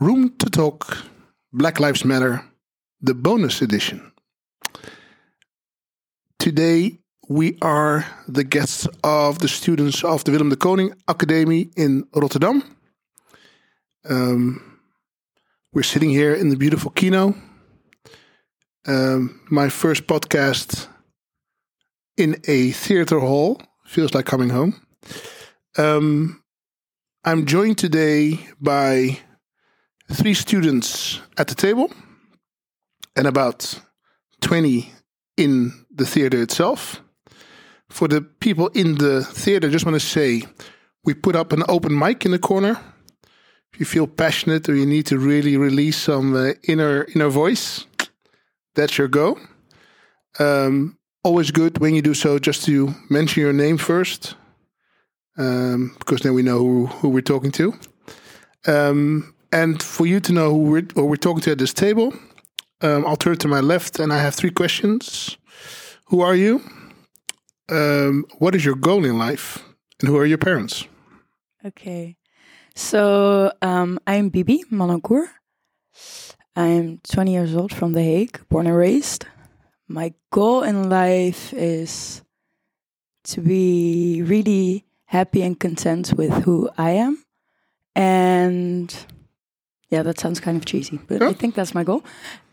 Room to Talk Black Lives Matter, the bonus edition. Today, we are the guests of the students of the Willem de Kooning Academy in Rotterdam. Um, we're sitting here in the beautiful Kino. Um, my first podcast in a theater hall feels like coming home. Um, I'm joined today by three students at the table and about 20 in the theater itself. For the people in the theater, I just want to say we put up an open mic in the corner. If you feel passionate or you need to really release some uh, inner inner voice, that's your go. Um, always good when you do so just to mention your name first, um, because then we know who, who we're talking to. Um, and for you to know who we're, who we're talking to at this table, um, I'll turn to my left and I have three questions. Who are you? Um, what is your goal in life? And who are your parents? Okay. So um, I'm Bibi Manancourt. I'm 20 years old from The Hague, born and raised. My goal in life is to be really happy and content with who I am. And yeah, that sounds kind of cheesy, but Yeah. I think that's my goal.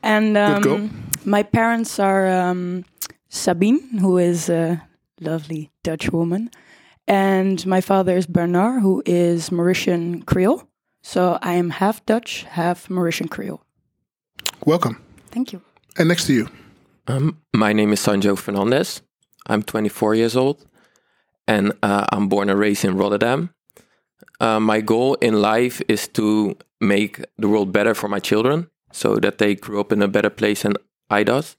And um, goal. my parents are um, Sabine, who is a lovely Dutch woman, and my father is Bernard, who is Mauritian Creole. So I am half Dutch, half Mauritian Creole. Welcome. Thank you. And next to you, Um, my name is Sanjo Fernandez. I'm 24 years old and uh, I'm born and raised in Rotterdam. Uh, my goal in life is to make the world better for my children so that they grow up in a better place than I does.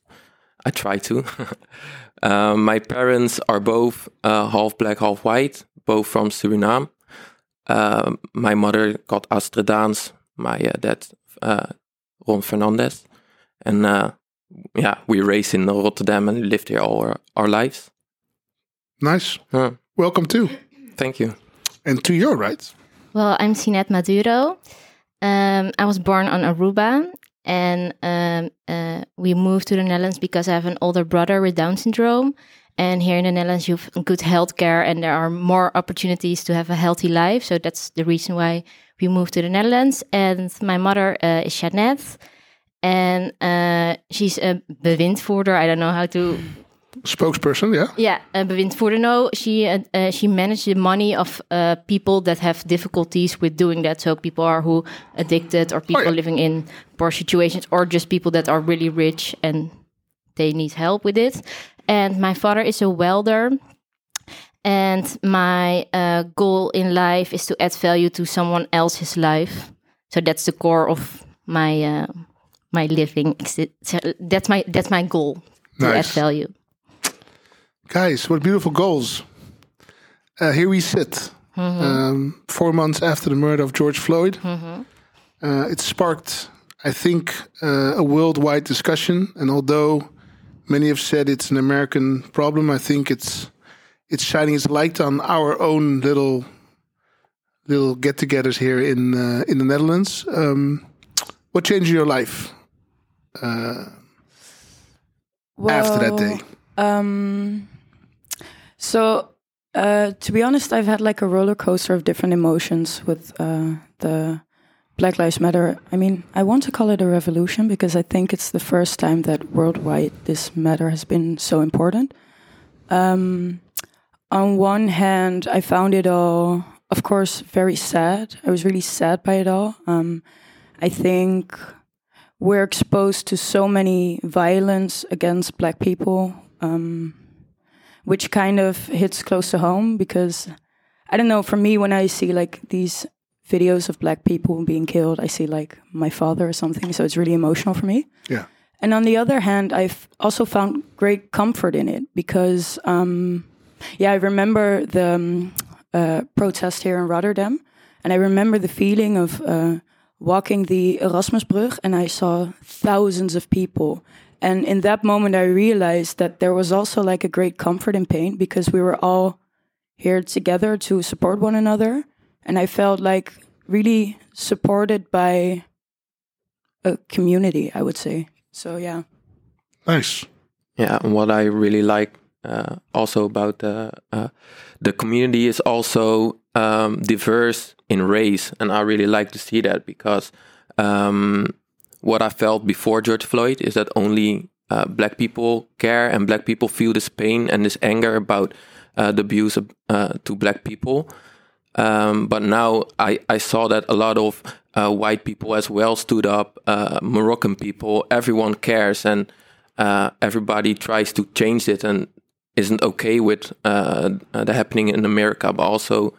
I try to. uh, my parents are both uh, half black, half white, both from Suriname. Uh, my mother called Astrid Daans, my uh, dad uh, Ron Fernandez. And uh, yeah, we raised in Rotterdam and lived here all our, our lives. nice. Huh. Welcome too. Thank you. And to your right, Well, I'm Sinette Maduro. Um, I was born on Aruba, and um, uh, we moved to the Netherlands because I have an older brother with Down syndrome. And here in the Netherlands, you have good healthcare, and there are more opportunities to have a healthy life. So that's the reason why we moved to the Netherlands. And my mother uh, is Jeannette, and uh, she's a bewindvoerder. I don't know how to spokesperson, yeah? yeah, uh, bewindvoerder. No, she uh, uh, she managed the money of uh, people that have difficulties with doing that. So people are who addicted, or people yeah. living in poor situations, or just people that are really rich and they need help with it. And my father is a welder. And my uh, goal in life is to add value to someone else's life. So that's the core of my uh, my living. That's my that's my goal to add value. Guys, what beautiful goals. Uh, here we sit, um, four months after the murder of George Floyd. Uh, it sparked, I think, uh, a worldwide discussion. And although many have said it's an American problem, I think it's it's shining its light on our own little little get-togethers here in uh, in the Netherlands. Um, what changed your life after that day? Um, so, uh, to be honest, I've had like a roller coaster of different emotions with uh, the Black Lives Matter. I mean, I want to call it a revolution because I think it's the first time that worldwide this matter has been so important. Um, on one hand, I found it all, of course, very sad. I was really sad by it all. Um, I think we're exposed to so many violence against black people, um, which kind of hits close to home because I don't know. For me, when I see like these videos of black people being killed, I see like my father or something. So it's really emotional for me. Yeah. And on the other hand, I've also found great comfort in it because, um, yeah, I remember the um, uh, protest here in Rotterdam, and I remember the feeling of uh, walking the Erasmusbrug, and I saw thousands of people. And in that moment, I realized that there was also like a great comfort in pain because we were all here together to support one another, and I felt like really supported by a community. I would say so. Yeah. Nice. Yeah, and what I really like uh, also about the uh, the community is also um, diverse in race, and I really like to see that because um, what I felt before George Floyd is that only uh, black people care and black people feel this pain and this anger about uh, the abuse of, uh, to black people. Um, but now I, I saw that a lot of uh, white people as well stood up, uh, Moroccan people, everyone cares and uh, everybody tries to change it and isn't okay with the happening in America, but also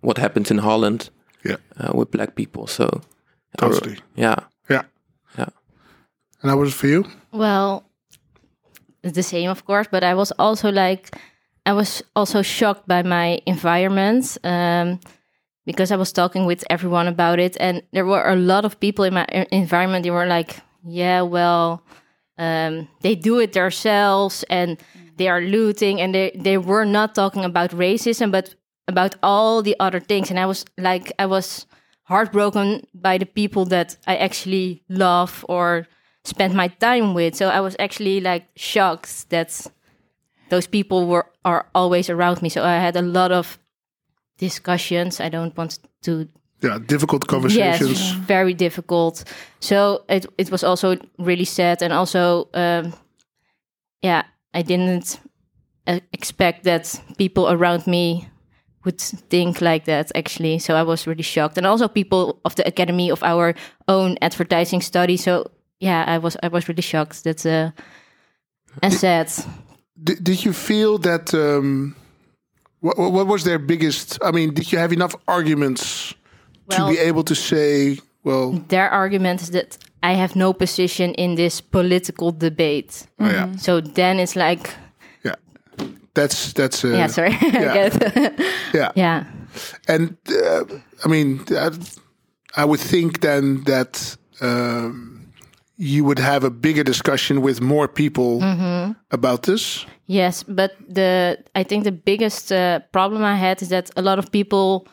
what happens in Holland Yeah. with black people. So, Totally. yeah. Yeah. Yeah. And how was it for you? Well, it's the same, of course, but I was also like, I was also shocked by my environment um, because I was talking with everyone about it, and there were a lot of people in my e- environment. They were like, "Yeah, well, um, they do it themselves, and they are looting," and they they were not talking about racism, but about all the other things. And I was like, I was heartbroken by the people that I actually love or spend my time with. So I was actually like shocked that those people were are always around me. So I had a lot of discussions. I don't want to Yeah, difficult conversations. Yes, very difficult. So it it was also really sad, and also, um, yeah, I didn't uh, expect that people around me would think like that. Actually, so I was really shocked, and also people of the academy of our own advertising study. So yeah, I was I was really shocked. That's uh, and sad. Did, did you feel that? Um, what, what was their biggest? I mean, did you have enough arguments to be able to say, well, Their argument is that I have no position in this political debate. oh yeah, So then it's like, that's that's uh, yeah, sorry, I yeah. yeah. yeah. And uh, I mean, uh, I would think then that um, you would have a bigger discussion with more people about this. Yes, but the I think the biggest uh, problem I had is that a lot of people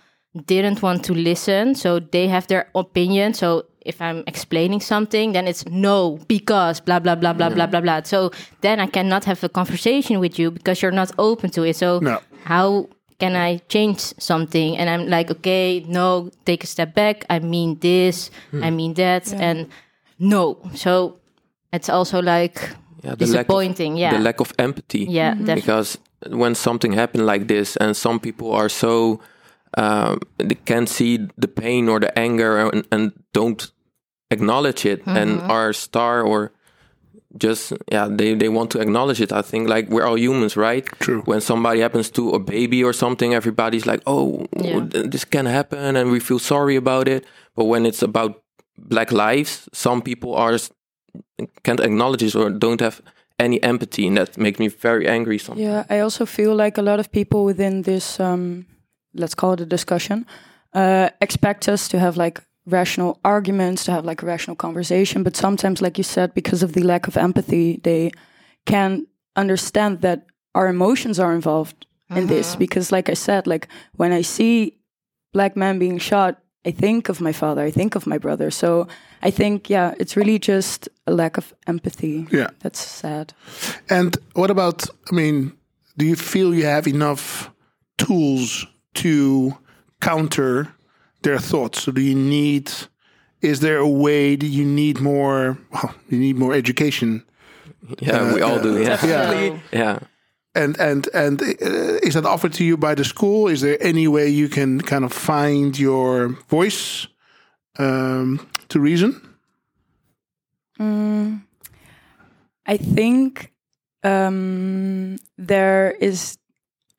didn't want to listen, so they have their opinion. So if I'm explaining something, then it's no because blah blah blah blah blah blah blah. So then I cannot have a conversation with you because you're not open to it. So No. how can I change something? And I'm like, okay, no, take a step back. I mean this, I mean that, and no. So it's also like Yeah, the lack of- disappointing. yeah, The lack of empathy. yeah, definitely. because when something happened like this and some people are so um, they can't see the pain or the anger and, and don't acknowledge it and are star or just yeah they, they want to acknowledge it. I think like we're all humans right? True. when somebody happens to a baby or something everybody's like oh Yeah. this can happen and we feel sorry about it. But when it's about black lives some people are can't acknowledge it or don't have any empathy and that makes me very angry sometimes. Yeah, I also feel like a lot of people within this, um, let's call it a discussion, uh, expect us to have like rational arguments, to have like a rational conversation. But sometimes, like you said, because of the lack of empathy, they can understand that our emotions are involved in mm-hmm. this. Because, like I said, like when I see black men being shot, I think of my father, I think of my brother. So I think, yeah, it's really just a lack of empathy. Yeah. That's sad. And what about? I mean, do you feel you have enough tools to counter their thoughts? So do you need? Is there a way? Do you need more? Well, you need more education. yeah we all do yeah Yeah. yeah And and and uh, is that offered to you by the school? Is there any way you can kind of find your voice um, to reason? Mm, I think um, there is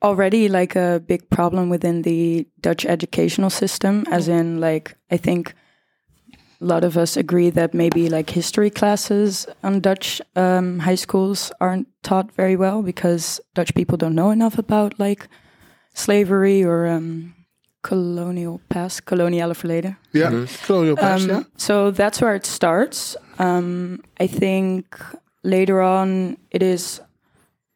already like a big problem within the Dutch educational system, as in, like, I think a lot of us agree that maybe like history classes on Dutch um, high schools aren't taught very well because Dutch people don't know enough about like slavery or um, colonial past, koloniale verleden. Yeah, colonial past. Um, yeah. So that's where it starts. Um, I think later on it is.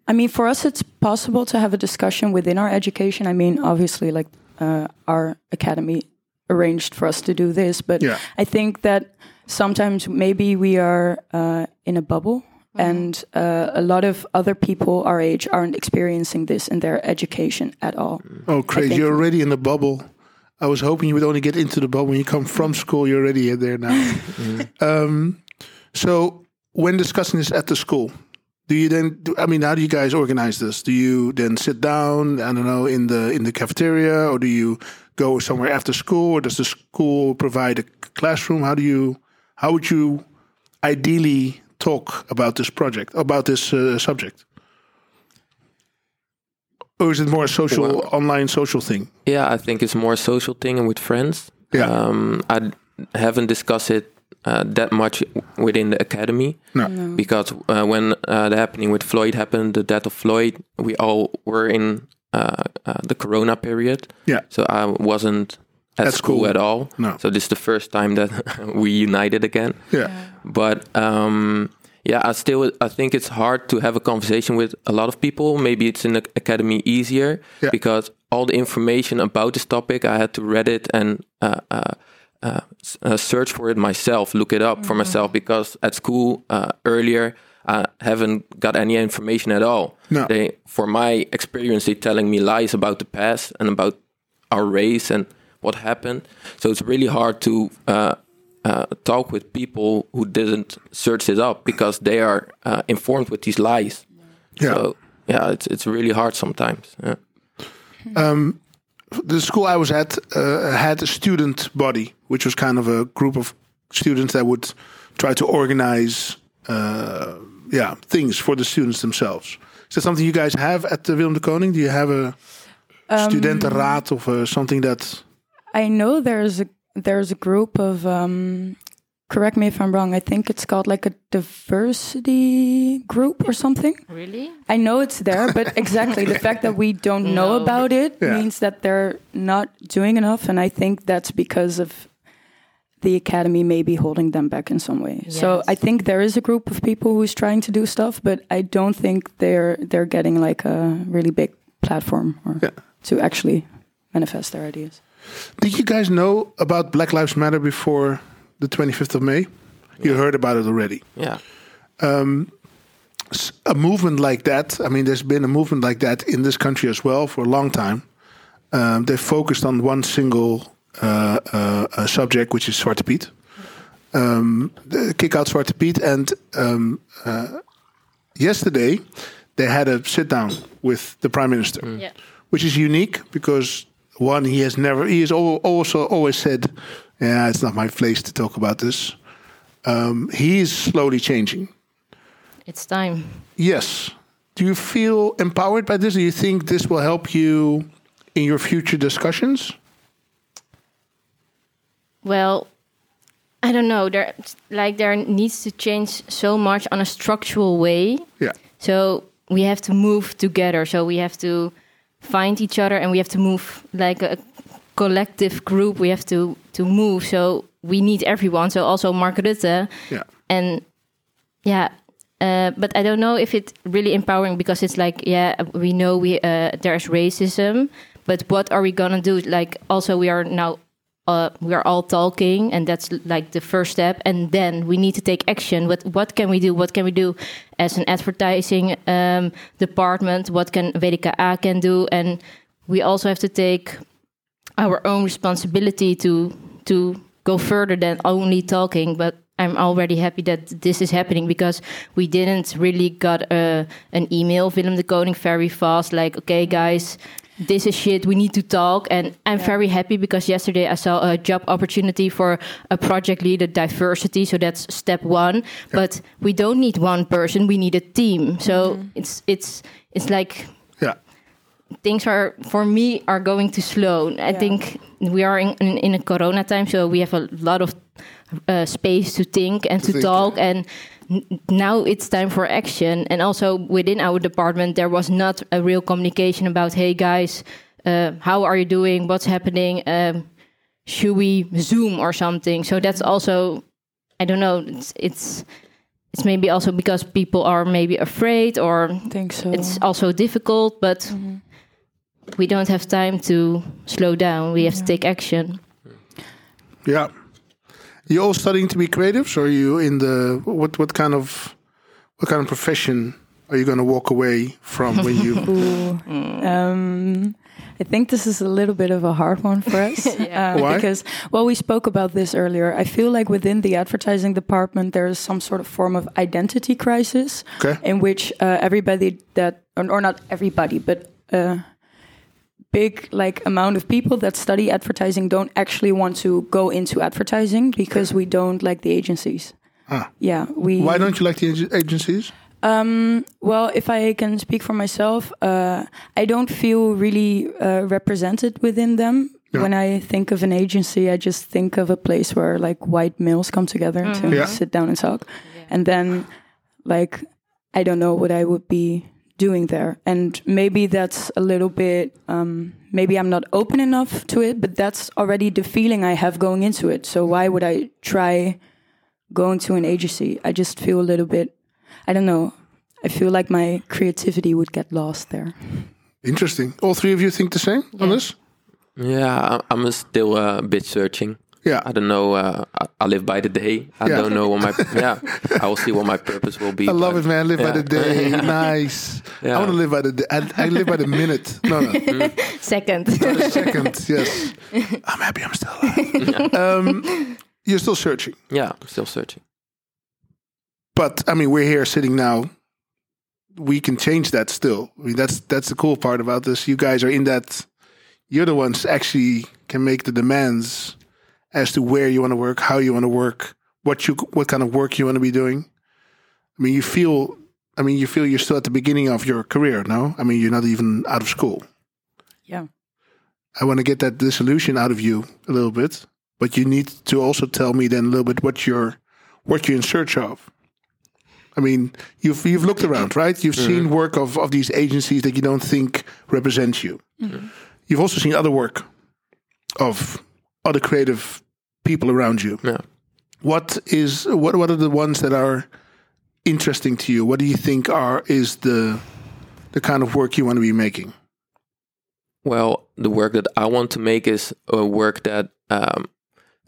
I mean, for us, it's possible to have a discussion within our education. I mean, obviously, like uh, our academy arranged for us to do this, but Yeah. I think that sometimes maybe we are uh, in a bubble and uh, a lot of other people our age aren't experiencing this in their education at all. Oh, crazy! You're already in the bubble. I was hoping you would only get into the bubble when you come from school. You're already there now. um, so, when discussing this at the school, do you then? Do, I mean, how do you guys organize this? Do you then sit down? I don't know in the in the cafeteria, or do you go somewhere after school, or does the school provide a classroom? How do you? How would you ideally talk about this project, about this uh, subject? Or is it more a social, Well- online social thing? Yeah, I think it's more a social thing and with friends. Yeah. Um, I haven't discussed it uh, that much within the academy No. because uh, when uh, the happening with Floyd happened, the death of Floyd, we all were in uh, uh, the Corona period. Yeah. So I wasn't at, At school, school. at all. No. So this is the first time that we united again. Yeah. But um, yeah, I still I think it's hard to have a conversation with a lot of people. Maybe it's in the academy easier Yeah. because all the information about this topic I had to read it and uh, uh, search for it myself, look it up for myself. Because at school uh, earlier, I haven't got any information at all. No. They, for my experience, they're telling me lies about the past and about our race and what happened. So it's really hard to uh, uh, talk with people who didn't search it up because they are uh, informed with these lies. Yeah. So yeah, it's it's really hard sometimes. Yeah. The school I was at uh, had a student body, which was kind of a group of students that would try to organize, uh, yeah, things for the students themselves. Is that something you guys have at the Willem de Kooning? Do you have a studentenraad of uh, something that? I know there's a there's a group of um, correct me if I'm wrong. I think it's called like a diversity group or something. Really? I know it's there, but exactly the fact that we don't know No. about it Yeah. means that they're not doing enough, and I think that's because of the academy maybe holding them back in some way. So I think there is a group of people who's trying to do stuff, but I don't think they're they're getting like a really big platform or Yeah. to actually manifest their ideas. Did you guys know about Black Lives Matter before the 25th of May? You heard about it already. Yeah. a movement like that. I mean, there's been a movement like that in this country as well for a long time. Um, they focused on one single uh, uh, uh, subject, which is Zwarte Piet. Um, kick out Zwarte Piet, and um, uh, yesterday they had a sit down with the prime minister, Yeah. which is unique because one he has never he has also always said, "Yeah, it's not my place to talk about this." Um, he is slowly changing. It's time. Yes. Do you feel empowered by this? Do you think this will help you in your future discussions? Well, I don't know. There, like, there needs to change so much on a structural way. Yeah. So we have to move together. So we have to find each other, and we have to move like a collective group. We have to to move. So we need everyone. So also Mark Rutte, Yeah. and yeah. Uh, but I don't know if it's really empowering because it's like, yeah, we know we uh, there's racism, but what are we gonna do? Like, also we are now uh, we are all talking, and that's like the first step, and then we need to take action. What what can we do? What can we do as an advertising um, department? What can WDKA can do? And we also have to take our own responsibility to to go further than only talking but i'm already happy that this is happening because we didn't really got a, an email Willem de Kooning very fast like okay guys this is shit we need to talk. And i'm very happy because yesterday i saw a job opportunity for a project leader diversity so that's step one. But we don't need one person we need a team. So mm-hmm. it's it's it's like Yeah. Things are for me are going too slow. I Yeah. think we are in, in in a corona time, so we have a lot of uh, space to think and to think, talk. And n- now it's time for action. And also within our department, there was not a real communication about, hey guys, uh, how are you doing? What's happening? Um, should we Zoom or something? So that's also, I don't know. It's it's it's maybe also because people are maybe afraid or I think so. it's also difficult, but we don't have time to slow down. We have to take action. Yeah. You all studying to be creatives, or are you in the what? What kind of what kind of profession are you going to walk away from when you? Um, I think this is a little bit of a hard one for us Yeah. uh, Why? because well, we spoke about this earlier. I feel like within the advertising department, there is some sort of form of identity crisis Okay. in which uh, everybody that, or, or not everybody, but a big like amount of people that study advertising don't actually want to go into advertising because we don't like the agencies. Ah. Yeah, we. Why don't you like the ag- agencies? Um, well, if I can speak for myself, uh, I don't feel really uh, represented within them. Yeah. When I think of an agency, I just think of a place where like white males come together to Yeah. sit down and talk. And then, like, I don't know what I would be doing there. And maybe that's a little bit, um, maybe I'm not open enough to it, but that's already the feeling I have going into it. So why would I try going to an agency? I just feel a little bit, I don't know. I feel like my creativity would get lost there. Interesting. All three of you think the same on Yeah. this? Yeah, I- I'm still uh, a bit searching. Yeah. I don't know. Uh, I, I live by the day. I Yeah. don't know what my yeah. I will see what my purpose will be. I love it, man. Live by the day. nice. I want to live by the day. I, I live by the minute. No, no. Second. A second. Yes. I'm happy I'm still alive. Um, you're still searching. Yeah, I'm still searching. But I mean, we're here sitting now. We can change that still. I mean, that's that's the cool part about this. You guys are in that. You're the ones actually can make the demands as to where you want to work, how you want to work, what you what kind of work you want to be doing. I mean, you feel. I mean, you feel you're still at the beginning of your career. No, I mean, you're not even out of school. Yeah. I want to get that disillusion out of you a little bit, but you need to also tell me then a little bit what you're what you're in search of. I mean, you've you've looked around, right? You've mm-hmm. seen work of, of these agencies that you don't think represent you. Mm-hmm. You've also seen other work of other creative people around you. Yeah. What is what what are the ones that are interesting to you? What do you think are is the the kind of work you want to be making? Well, the work that I want to make is a work that um,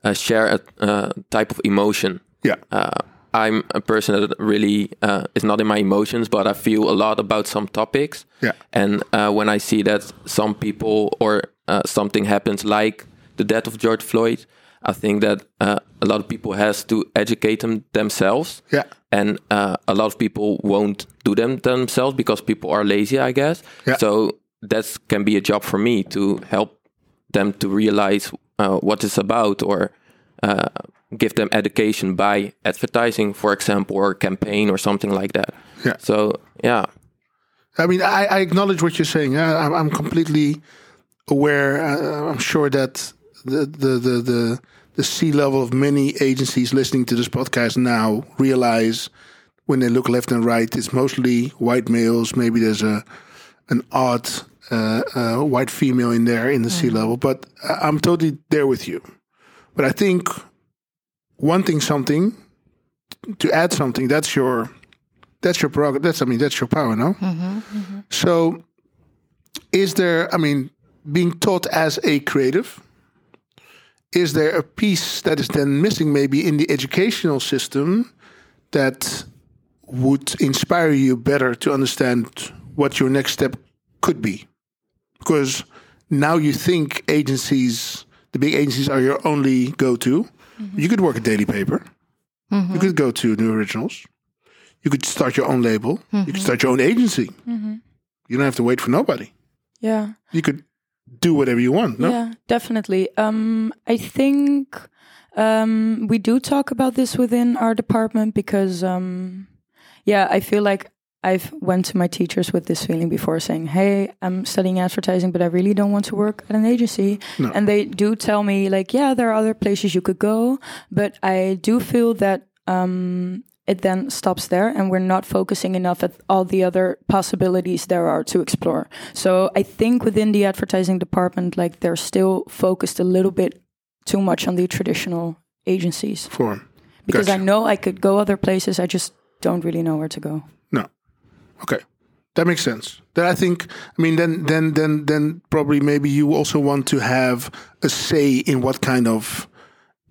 uh, share a uh, type of emotion. Yeah. Uh, I'm a person that really uh, is not in my emotions, but I feel a lot about some topics. Yeah. And uh, when I see that some people or uh, something happens, like the death of George Floyd, I think that uh, a lot of people has to educate them themselves. Yeah. And uh, a lot of people won't do them themselves because people are lazy, I guess. Yeah. So that can be a job for me to help them to realize uh, what it's about or uh, give them education by advertising, for example, or campaign or something like that. Yeah. So yeah, I mean, I, I acknowledge what you're saying. I, I'm, completely aware. Uh, I'm sure that the the the the, the C-level of many agencies listening to this podcast now realize when they look left and right, it's mostly white males. Maybe there's a an odd uh, uh, white female in there in the C-level, but I'm totally there with you. But I think wanting something to add something that's your that's your prerogative. That's I mean that's your power, no? So, is there? I mean, being taught as a creative, is there a piece that is then missing, maybe in the educational system, that would inspire you better to understand what your next step could be? Because now you think agencies, the big agencies, are your only go-to. Mm-hmm. You could work a daily paper. Mm-hmm. You could go to New Originals. You could start your own label. You could mm-hmm. start your own agency. You don't have to wait for nobody. Yeah. You could do whatever you want. No, Yeah, definitely. Um, I think um, we do talk about this within our department because, um, yeah, I feel like I've went to my teachers with this feeling before, saying, "Hey, I'm studying advertising, but I really don't want to work at an agency." No. And they do tell me, like, "Yeah, there are other places you could go," but I do feel that. Um, it then stops there and we're not focusing enough at all the other possibilities there are to explore. So I think within the advertising department, like they're still focused a little bit too much on the traditional agencies form. because I know I could go other places. I just don't really know where to go. No. Okay. That makes sense. Then I think I mean then then then then probably maybe you also want to have a say in what kind of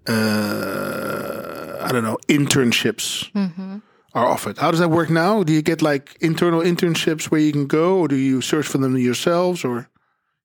uh, I don't know internships mm-hmm. are offered. How does that work now? Do you get like internal internships where you can go, or do you search for them yourselves, or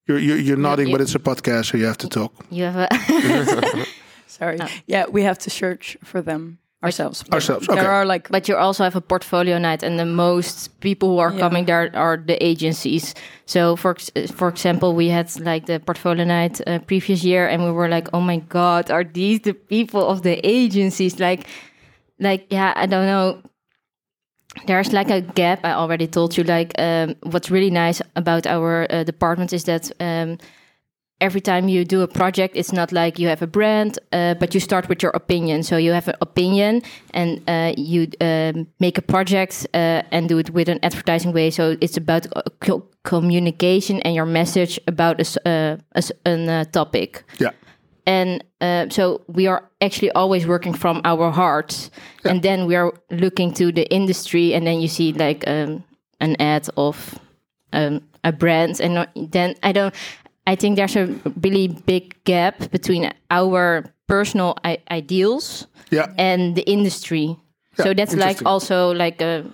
you're you're, you're nodding, you- but it's a podcast, so you have to talk. You have a Sorry. Yeah, we have to search for them ourselves. But Ourselves, There are like But you also have a portfolio night, and the most people who are Yeah. coming there are the agencies. So, for for example, we had like the portfolio night uh, previous year, and we were like, "Oh my god, are these the people of the agencies?" Like, like yeah, I don't know. There's like a gap. I already told you. Like, um, what's really nice about our uh, department is that. Um, every time you do a project, it's not like you have a brand, uh, but you start with your opinion. So you have an opinion and uh, you um, make a project uh, and do it with an advertising way. So it's about uh, co- communication and your message about a, uh, a an, uh, topic. Yeah, And uh, so we are actually always working from our hearts. And then we are looking to the industry, and then you see like um, an ad of um, a brand. And not- then I don't, I think there's a really big gap between our personal I- ideals yeah, and the industry. Yeah, so that's like also like a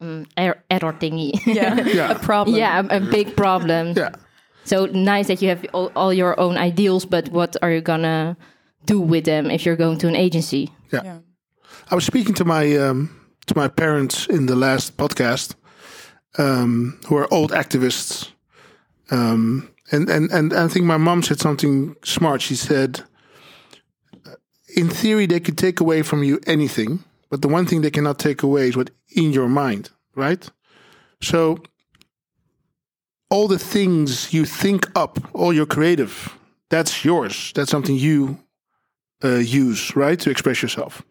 um, error, error thingy. yeah, Yeah. a problem. yeah, a, a big problem. yeah. So nice that you have all, all your own ideals, but what are you gonna do with them if you're going to an agency? Yeah. I was speaking to my um, to my parents in the last podcast, um, who are old activists, um, and, and and I think my mom said something smart. She said, "In theory, they could take away from you anything, but the one thing they cannot take away is what in your mind, right? So." All the things you think up, all your creative, that's yours. That's something you uh, use, right, to express yourself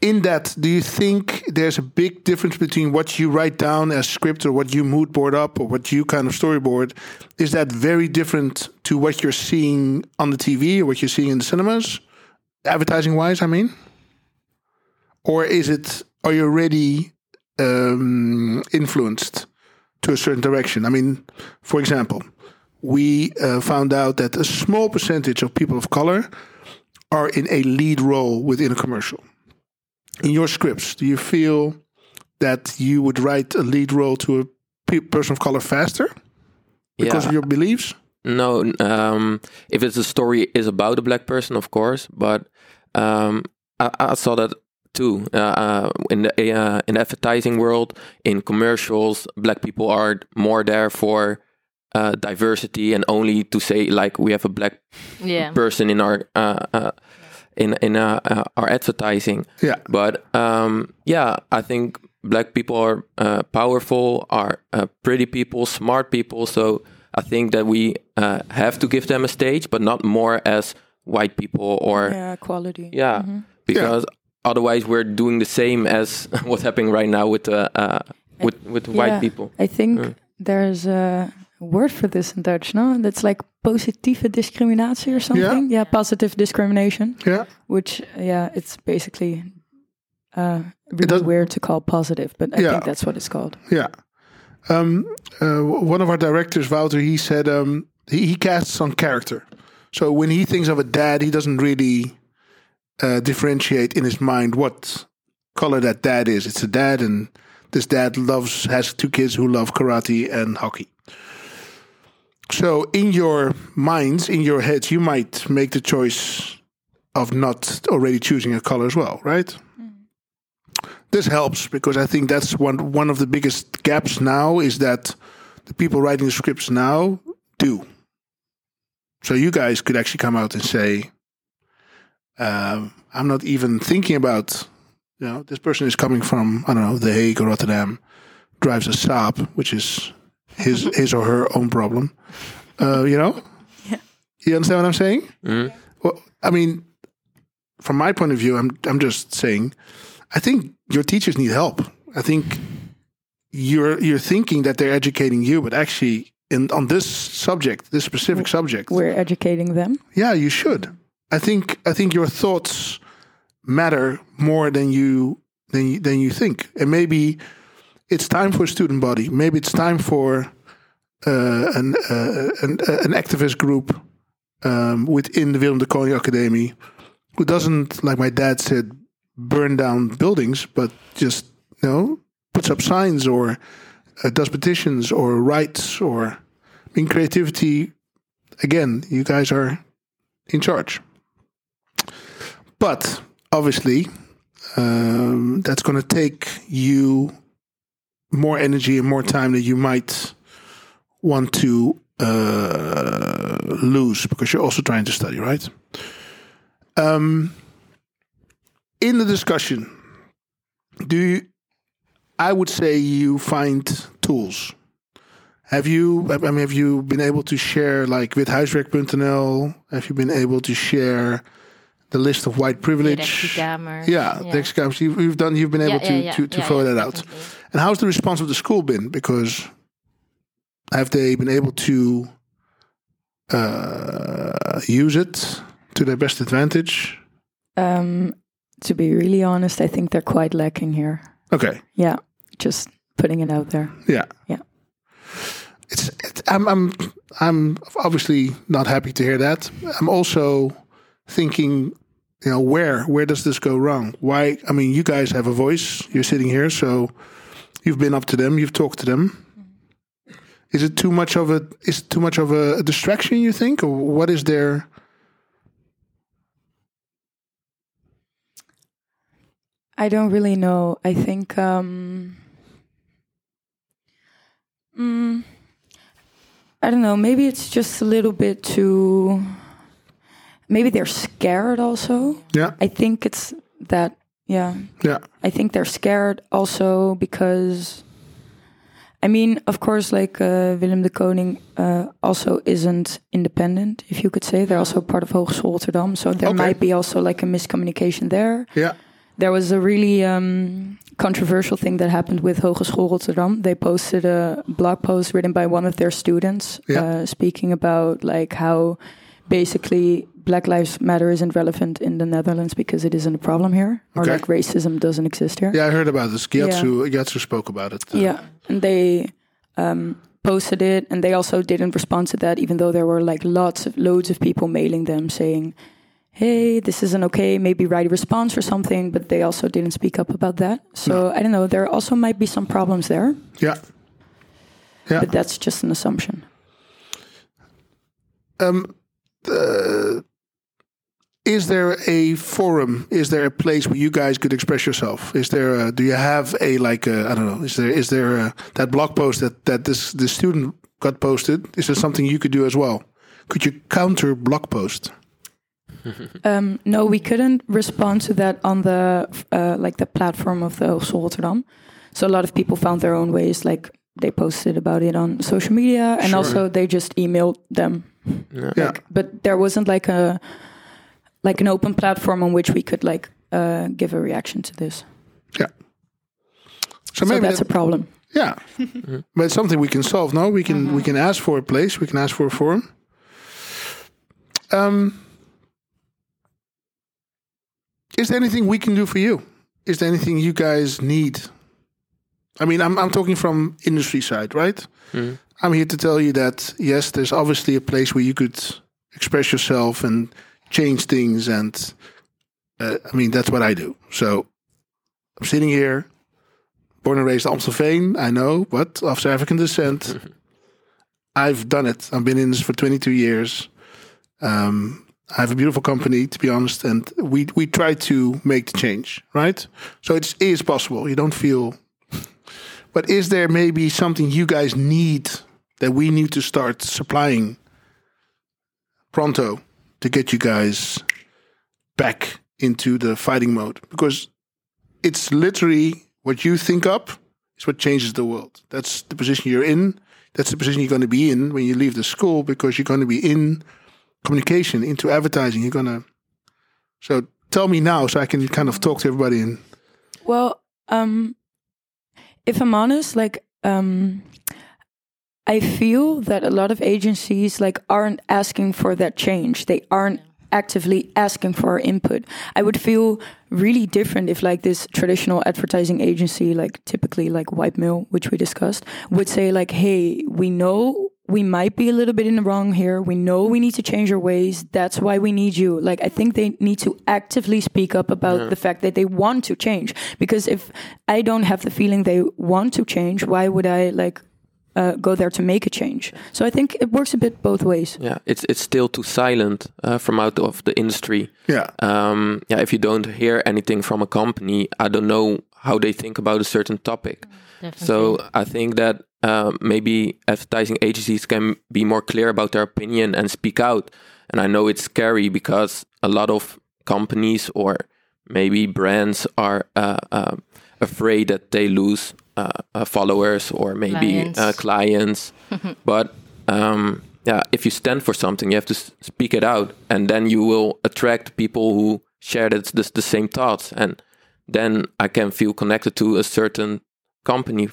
in that, do you think there's a big difference between what you write down as script or what you mood board up or what you kind of storyboard? Is that very different to what you're seeing on the TV or what you're seeing in the cinemas, advertising wise? I mean, or is it? Are you already um, influenced to a certain direction? I mean, for example, we uh, found out that a small percentage of people of color are in a lead role within a commercial in your scripts, do you feel that you would write a lead role to a pe- person of color faster because yeah. of your beliefs? No, um, if it's a story is about a black person, of course, but um, I, I saw that too uh, uh, in the uh, in the advertising world, in commercials. Black people are more there for uh, diversity and only to say like we have a black Yeah. person in our uh, uh, in in uh, uh, our advertising. Yeah, But um, yeah, I think black people are uh, powerful, are uh, pretty people, smart people. So I think that we uh, have to give them a stage, but not more as white people or yeah, Yeah, quality. because otherwise we're doing the same as what's happening right now with the uh, with with the white Yeah. people. I think Mm. there's a word for this in Dutch, no? That's like positive discriminatie or something. Yeah, positive discrimination, yeah, which yeah, it's basically uh, really weird to call positive, but I Yeah. think that's what it's called. yeah. Um, uh, one of our directors, Wouter, he said um, he, he casts on character. So when he thinks of a dad, he doesn't really uh, differentiate in his mind what color that dad is. It's a dad, and this dad loves has two kids who love karate and hockey. So in your minds, in your heads, you might make the choice of not already choosing a color as well, right? This helps because I think that's one one of the biggest gaps now is that the people writing the scripts now do. So you guys could actually come out and say, um, "I'm not even thinking about, you know, this person is coming from I don't know The Hague or Rotterdam, drives a Saab, which is his his or her own problem. Uh, you know, Yeah. you understand what I'm saying? Mhm. Well, I mean, from my point of view, I'm I'm just saying, I think your teachers need help. I think you're you're thinking that they're educating you, but actually, in on this subject, this specific subject, We're educating them. yeah, you should. I think I think your thoughts matter more than you than you, than you think, and maybe it's time for a student body. Maybe it's time for uh, an, uh, an uh, an activist group um, within the Willem de Kooning Academy who doesn't, like my dad said, burn down buildings, but just you know puts up signs or uh, does petitions or writes or I mean creativity. Again, you guys are in charge, but obviously um, that's going to take you more energy and more time than you might want to uh, lose because you're also trying to study, right? Um, in the discussion, do you, I would say you find tools. Have you? I mean, have you been able to share like with huiswerk.nl? Have you been able to share the list of white privilege? Directiekamers. Yeah, yeah. Directiekamers. You've, you've done. You've been able Yeah, to yeah, yeah. to, to Yeah, follow yeah, that out. definitely. And how's the response of the school been? Because have they been able to uh, use it to their best advantage? Um, to be really honest, I think they're quite lacking here. Okay. Yeah, just putting it out there. Yeah. Yeah. It's, it's I'm I'm I'm obviously not happy to hear that. I'm also thinking, you know, where where does this go wrong? Why? I mean, you guys have a voice. You're sitting here, so you've been up to them. You've talked to them. Is it too much of a is too much of a, distraction? You think, or what is there? I don't really know. I think um mm, I don't know, maybe it's just a little bit too maybe they're scared also. Yeah. I think it's that yeah. Yeah. I think they're scared also because I mean, of course, like uh, Willem de Kooning uh, also isn't independent, if you could say. They're also part of Hogeschool Rotterdam, so there Okay. might be also like a miscommunication there. Yeah. There was a really um, controversial thing that happened with Hogeschool Rotterdam. They posted a blog post written by one of their students, Yeah. uh, speaking about like how basically Black Lives Matter isn't relevant in the Netherlands because it isn't a problem here, or Okay. like racism doesn't exist here. Yeah, I heard about this. Gyatso Gyatso spoke about it. Uh, Yeah, and they um, posted it, and they also didn't respond to that, even though there were like lots of loads of people mailing them saying, "Hey, this isn't okay. Maybe write a response or something." But they also didn't speak up about that. So I don't know. There also might be some problems there, Yeah. Yeah. but that's just an assumption. Um, uh, is there a forum? Is there a place where you guys could express yourself? Is there? A, do you have a like? I I don't know. Is there? Is there a, that blog post that that this the student got posted? Is there something you could do as well? Could you counter blog post? Um, no, we couldn't respond to that on the uh, like the platform of the Hogeschool Rotterdam. So a lot of people found their own ways, like they posted about it on social media, and Sure. also they just emailed them. Yeah. Yeah. But there wasn't like a like an open platform on which we could like uh, give a reaction to this. So, So maybe that's that- a problem. yeah, but it's something we can solve. No, we can we can ask for a place. We can ask for a forum. Um, is there anything we can do for you? Is there anything you guys need? I mean, I'm I'm talking from industry side, right? Mm. I'm here to tell you that yes, there's obviously a place where you could express yourself and change things, and uh, I mean that's what I do. So I'm sitting here, born and raised Amstelveen. I know, but of South African descent. I've done it. I've been in this for 22 years. Um, I have a beautiful company, to be honest, and we we try to make the change, right? So it is possible. You don't feel. But is there maybe something you guys need that we need to start supplying pronto to get you guys back into the fighting mode? Because it's literally what you think up is what changes the world. That's the position you're in. That's the position you're going to be in when you leave the school because you're going to be in communication, into advertising. You're going to. So tell me now so I can kind of talk to everybody and Well, um, if I'm honest, like um, I feel that a lot of agencies like aren't asking for that change. They aren't actively asking for our input. I would feel really different if like this traditional advertising agency, like typically like White Mill, which we discussed, would say like, "Hey, we know we might be a little bit in the wrong here. We know we need to change our ways. That's why we need you. Like, I think they need to actively speak up about the fact that they want to change. Because if I don't have the feeling they want to change, why would I like uh, go there to make a change? So I think it works a bit both ways. Yeah, it's it's still too silent uh, from out of the industry. Yeah. Um, yeah, if you don't hear anything from a company, I don't know how they think about a certain topic. Definitely. So I think that um, maybe advertising agencies can be more clear about their opinion and speak out. And I know it's scary because a lot of companies or maybe brands are uh, uh, afraid that they lose uh, uh, followers or maybe Clients. Uh, clients. but um, yeah, if you stand for something, you have to s- speak it out, and then you will attract people who share that, the, the same thoughts, and then I can feel connected to a certain company,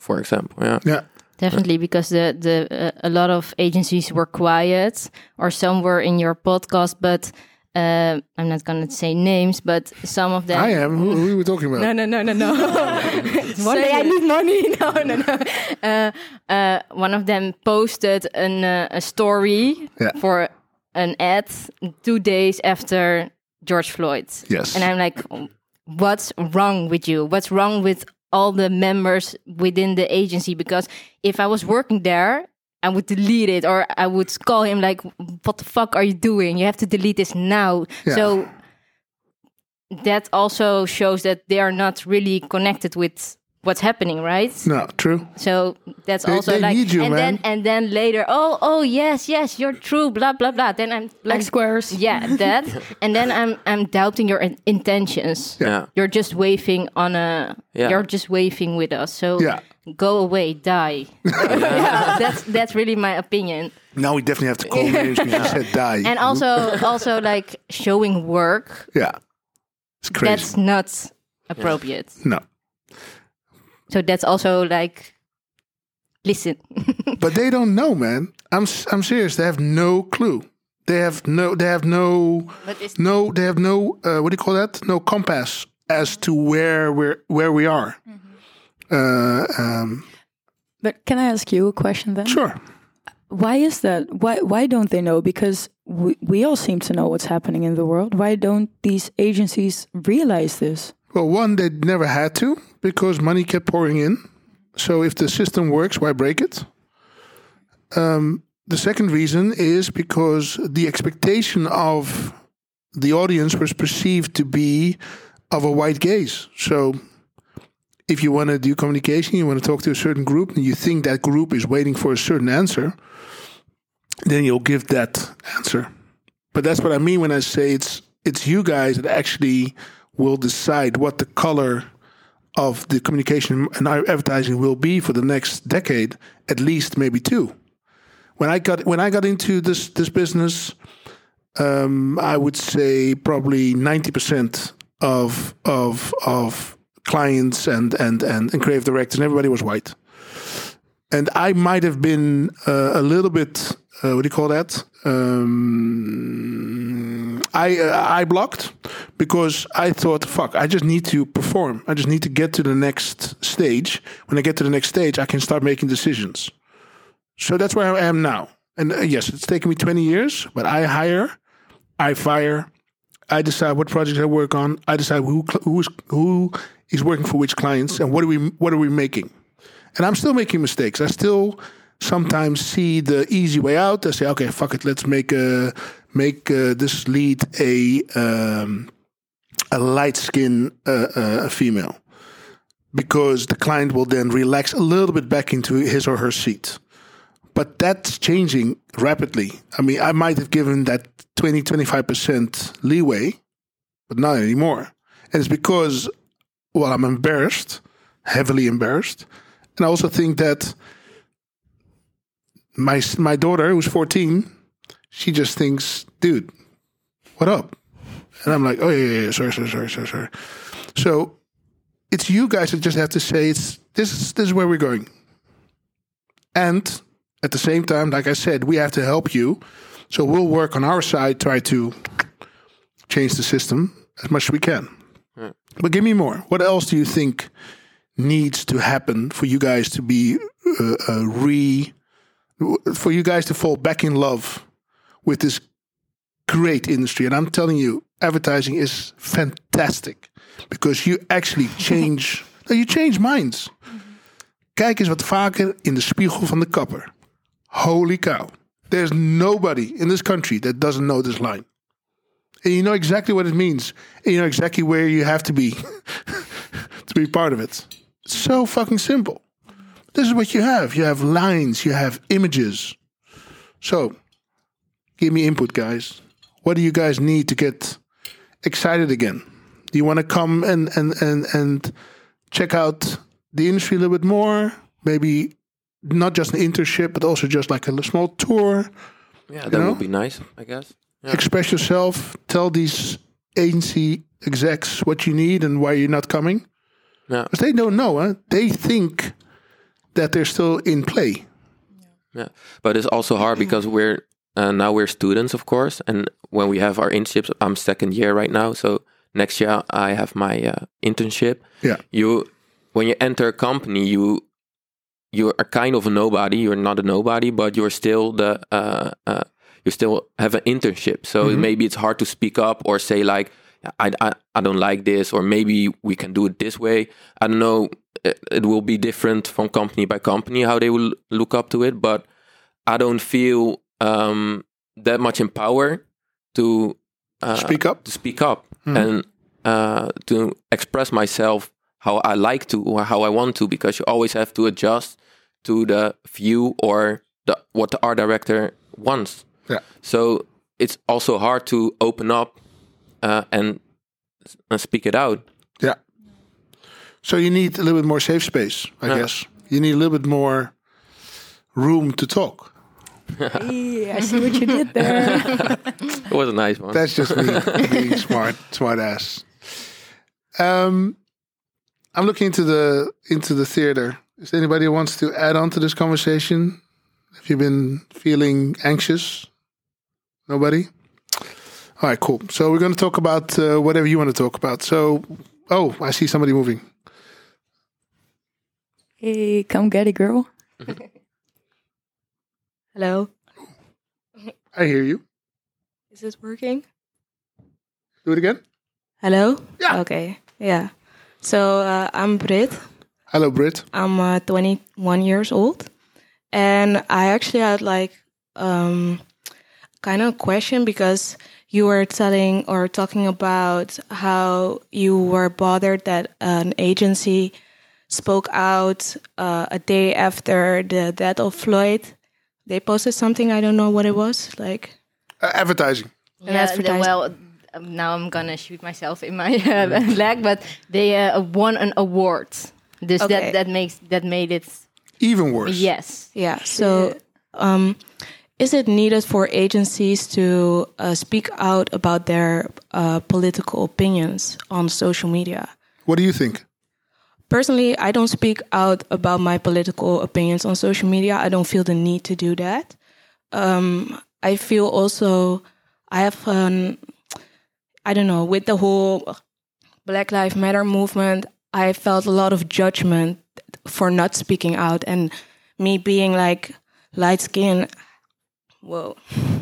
for example. Yeah. Yeah. Definitely, because the the uh, a lot of agencies were quiet, or some were in your podcast, but uh, I'm not gonna say names, but some of them. I am. Who, who are we talking about? No, no, no, no, no. one day I need money. No, no, no. Uh, uh, one of them posted an, uh, a story Yeah. for an ad two days after George Floyd. Yes. And I'm like, what's wrong with you? What's wrong with all the members within the agency? Because if I was working there, I would delete it or I would call him like, what the fuck are you doing? You have to delete this now. Yeah. So that also shows that they are not really connected with what's happening, right? No, true. So that's They- also they like, need you, and man. then and then later, oh, oh, yes, yes, you're true, blah blah blah. Then I'm Like squares. yeah, that, and then I'm I'm doubting your in- intentions. Yeah. You're just waving on a. Yeah. You're just waving with us. So Yeah. Go away, die. yeah, that's that's really my opinion. Now we definitely have to call names because you said die. And also also like showing work. yeah. It's crazy. That's not appropriate. no. So that's also like, listen. But they don't know, man. I'm I'm serious. They have no clue. They have no. They have no. No. They have no. Uh, what do you call that? No compass as to where we're where we are. Uh, um, But can I ask you a question then? sure. Why is that? Why why don't they know? Because we, we all seem to know what's happening in the world. Why don't these agencies realize this? Well, one, they never had to because money kept pouring in. So if the system works, why break it? Um, the second reason is because the expectation of the audience was perceived to be of a white gaze. So if you want to do communication, you want to talk to a certain group, and you think that group is waiting for a certain answer, then you'll give that answer. But that's what I mean when I say it's it's you guys that actually will decide what the color of the communication and advertising will be for the next decade, at least maybe two. When I got when I got into this this business, um, I would say probably ninety percent of of of clients and and and, and creative directors and everybody was white. And I might have been uh, a little bit uh, what do you call that? Um, I uh, I blocked because I thought, fuck, I just need to perform. I just need to get to the next stage. When I get to the next stage, I can start making decisions. So that's where I am now. And uh, yes, it's taken me 20 years, but I hire, I fire, I decide what projects I work on. I decide who who is who is working for which clients and what are we what are we making. And I'm still making mistakes. I still sometimes see the easy way out. I say, okay, fuck it, let's make a make uh, this lead a um, a light skin uh, uh, female because the client will then relax a little bit back into his or her seat. But that's changing rapidly. I mean, I might have given that 20, 25% leeway, but not anymore. And it's because, well, I'm embarrassed, heavily embarrassed. And I also think that my my daughter, who's 14, she just thinks, dude, what up? And I'm like, oh, yeah, yeah, yeah, sorry, sorry, sorry, sorry, sorry. So it's you guys that just have to say, it's this is, this is where we're going. And at the same time, like I said, we have to help you. So we'll work on our side, try to change the system as much as we can. But give me more. What else do you think needs to happen for you guys to be uh, uh, re for you guys to fall back in love with this great industry. And I'm telling you, advertising is fantastic because you actually change. you change minds. Kijk eens wat vaker in de spiegel van de kapper. Holy cow. There's nobody in this country that doesn't know this line. And you know exactly what it means. And you know exactly where you have to be to be part of it. It's so fucking simple. This is what you have. You have lines, you have images. So, give me input, guys. What do you guys need to get excited again? Do you want to come and and and and check out the industry a little bit more? Maybe not just an internship, but also just like a small tour. Yeah, that know? would be nice, I guess. Yeah. Express yourself. Tell these agency execs what you need and why you're not coming. Yeah. Because they don't know. Huh? They think that they're still in play. Yeah, but it's also hard because we're uh, now we're students, of course, and when we have our internships, I'm second year right now, so next year I have my uh, internship. Yeah. You, when you enter a company, you you are a kind of a nobody. You're not a nobody, but you're still the uh, uh, you still have an internship. So maybe it's hard to speak up or say like. I, I, I don't like this, or maybe we can do it this way. I don't know. It, it will be different from company by company how they will look up to it, but I don't feel um, that much in power to uh, Speak up. to speak up and uh, to express myself how I like to or how I want to, because you always have to adjust to the view or the what the art director wants. Yeah. So it's also hard to open up uh, and uh, speak it out. Yeah. So you need a little bit more safe space, I Yeah. guess. You need a little bit more room to talk. Hey, I see what you did there. It was a nice one. That's just me being smart, smart ass. Um, I'm looking into the into the theater. Is there anybody who wants to add on to this conversation? Have you been feeling anxious? Nobody. All right, cool. So we're going to talk about uh, whatever you want to talk about. So, oh, I see somebody moving. hey, come get it, girl. Hello, I hear you. is this working? Do it again. Hello? Yeah. Okay, yeah. So uh, I'm Brit. Hello, Britt. I'm uh, 21 years old. And I actually had like um, kind of a question because you were telling or talking about how you were bothered that an agency spoke out uh, a day after the death of Floyd. They posted something, I don't know what it was. Like, Uh, advertising. Yeah, advertising. the- well, now I'm gonna shoot myself in my uh, leg, but they uh, won an award. Dus Okay. that that makes that made it Even worse. yes. Yeah. So, um, is it needed for agencies to uh, speak out about their uh, political opinions on social media? What do you think? Personally, I don't speak out about my political opinions on social media. I don't feel the need to do that. Um, I feel also I have um, I don't know with the whole Black Lives Matter movement. I felt a lot of judgment for not speaking out and me being like light skin. Whoa,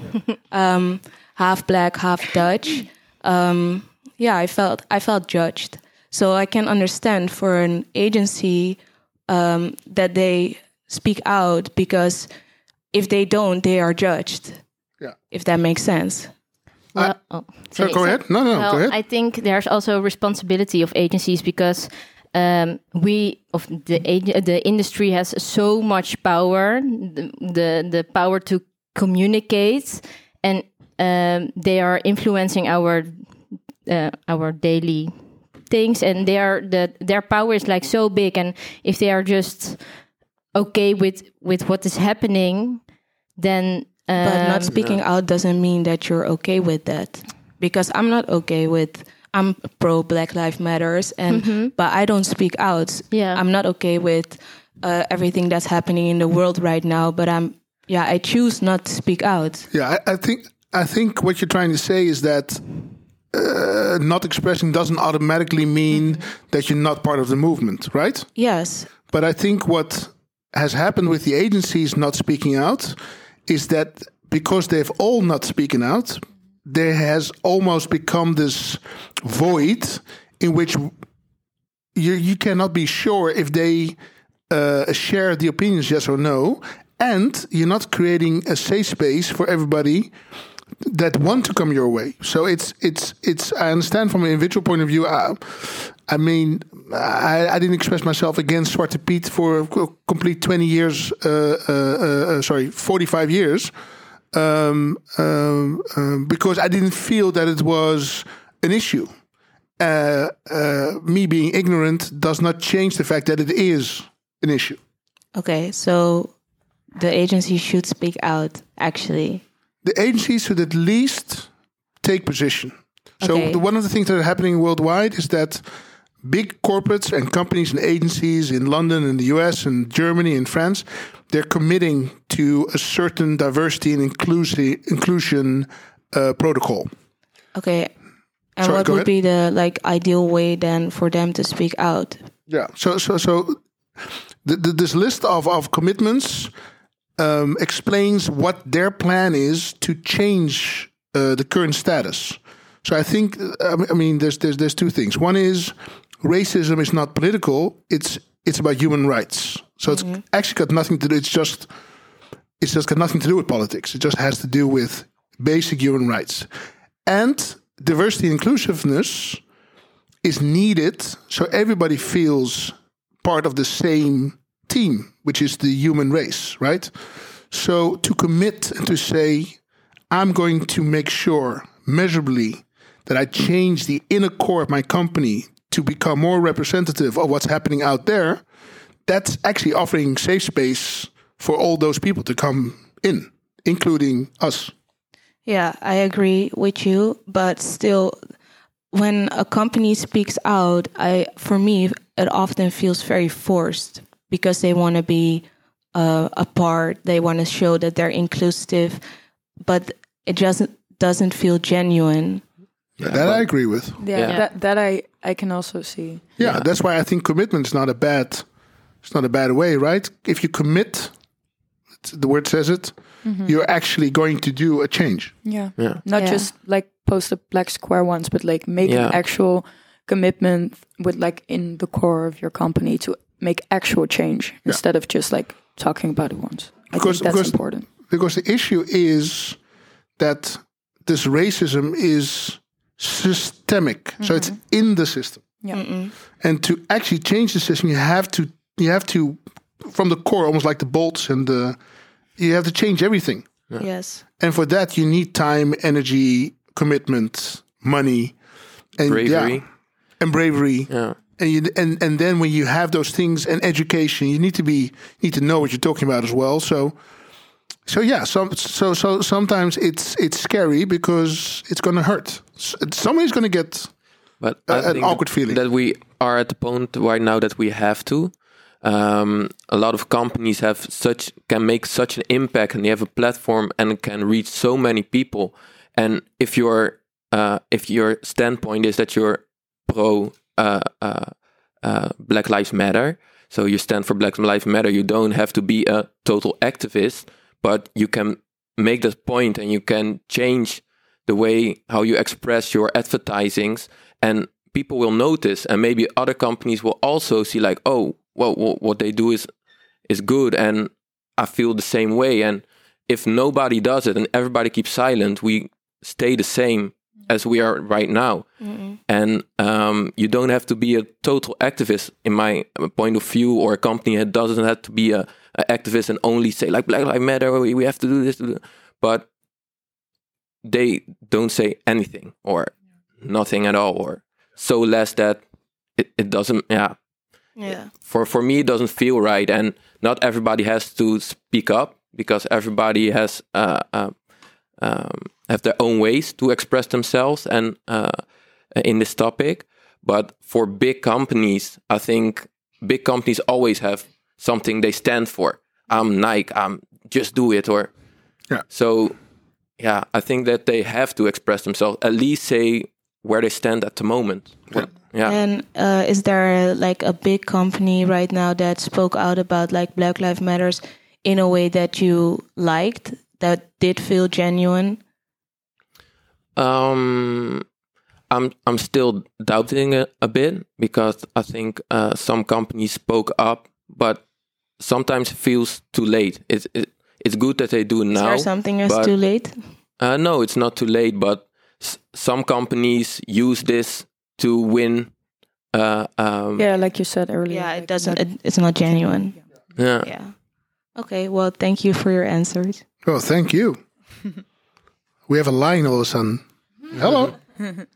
um, half black, half Dutch. Um, yeah, I felt I felt judged. So I can understand for an agency um, that they speak out because if they don't, they are judged. Yeah. If that makes sense. Well, oh, So sorry. go ahead. No, no. Well, go ahead. I think there's also responsibility of agencies because um, we of the the industry has so much power, the the, the power to communicate, and um, they are influencing our uh, our daily things, and they are the their power is like so big, and if they are just okay with with what is happening, then. But um, not speaking out doesn't mean that you're okay with that. Because I'm not okay with I'm pro Black Lives Matters and but I don't speak out. Yeah. I'm not okay with uh, everything that's happening in the world right now, but I'm yeah, I choose not to speak out. Yeah, I, I think I think what you're trying to say is that uh, not expressing doesn't automatically mean that you're not part of the movement, right? Yes. But I think what has happened with the agencies not speaking out is that because they've all not speaking out, there has almost become this void in which you you cannot be sure if they uh, share the opinions, yes or no, and you're not creating a safe space for everybody that want to come your way. So it's it's it's. I understand from an individual point of view. Uh, I mean, I, I didn't express myself against Zwarte Piet for a complete twenty years. Uh, uh, uh, uh, sorry, forty five years. Um, um, um, because I didn't feel that it was an issue. Uh, uh, me being ignorant does not change the fact that it is an issue. Okay, so the agency should speak out. Actually, the agency should at least take position. So Okay. the, one of the things that are happening worldwide is that big corporates and companies and agencies in London and the US and Germany and France, they're committing to a certain diversity and inclusi- inclusion uh, protocol. okay. And Sorry, what would be the like ideal way then for them to speak out? Yeah. So so so th th this list of of commitments um, explains what their plan is to change uh, the current status. So I think I mean there's there's there's two things. One is racism is not political. It's it's about human rights. So it's mm-hmm. actually got nothing to do. It's just it's just got nothing to do with politics. It just has to do with basic human rights and diversity and inclusiveness is needed so everybody feels part of the same team, which is the human race, right? So to commit and to say, I'm going to make sure measurably that I change the inner core of my company to become more representative of what's happening out there, that's actually offering safe space for all those people to come in, including us. Yeah, I agree with you, but still when a company speaks out, I for me it often feels very forced because they want to be uh, a part, they want to show that they're inclusive, but it doesn't doesn't feel genuine. that I agree with. Yeah, Yeah. that that I I can also see. Yeah, that's why I think commitment is not a bad. It's not a bad way, right? If you commit, the word says it. Mm-hmm. You're actually going to do a change. Yeah, Yeah. not Yeah. just like post a black square once, but like make Yeah. an actual commitment with like in the core of your company to make actual change instead of just like talking about it once. I Because- think that's because- important. Because the issue is that this racism is systemic, so it's mm-hmm. in the system. Yeah. And to actually change the system, you have to you have to from the core, almost like the bolts and the you have to change everything. Yes. And for that, you need time, energy, commitment, money, and Bravery. yeah, and bravery. Yeah. And you and and then when you have those things and education, you need to be need to know what you're talking about as well. So, so yeah, some so so sometimes it's it's scary because it's going to hurt. Somebody's going to get But A- an awkward feeling. that we are at the point right now that we have to. Um, a lot of companies have such can make such an impact, and they have a platform and can reach so many people. And if your uh, if your standpoint is that you're pro uh, uh, uh, Black Lives Matter, so you stand for Black Lives Matter, you don't have to be a total activist, but you can make that point and you can change the way how you express your advertisings. And people will notice and maybe other companies will also see like oh well, wha- what they do is is good and i feel the same way. And if nobody does it and everybody keeps silent we stay the same as we are right now. And um, you don't have to be a total activist. In my point of view or a company that doesn't have to be a, a activist and only say like black lives matter we, we have to do this to do- but they don't say anything or nothing at all or so less that it, it doesn't yeah. Yeah. for for me it doesn't feel right. And not everybody has to speak up because everybody has uh, uh, um, have their own ways to express themselves and uh, in this topic. But for big companies i think big companies always have something they stand for i'm nike i'm just do it or Yeah. so yeah i think that they have to express themselves at least say where they stand at the moment. What- yeah. And uh, is there like a big company right now that spoke out about like Black Lives Matters in a way that you liked, that did feel genuine? Um, I'm I'm still doubting it a bit because I think uh, some companies spoke up, but sometimes it feels too late. It's it, it's good that they do now. Is there something that's too late? Uh, no, it's not too late, but s- some companies use this to win. Uh, um, Yeah, like you said earlier. Yeah, like it doesn't. It, it's not genuine. yeah. Yeah. Okay. Well, thank you for your answers. Oh, thank you. we have a line all of a sudden. Hello.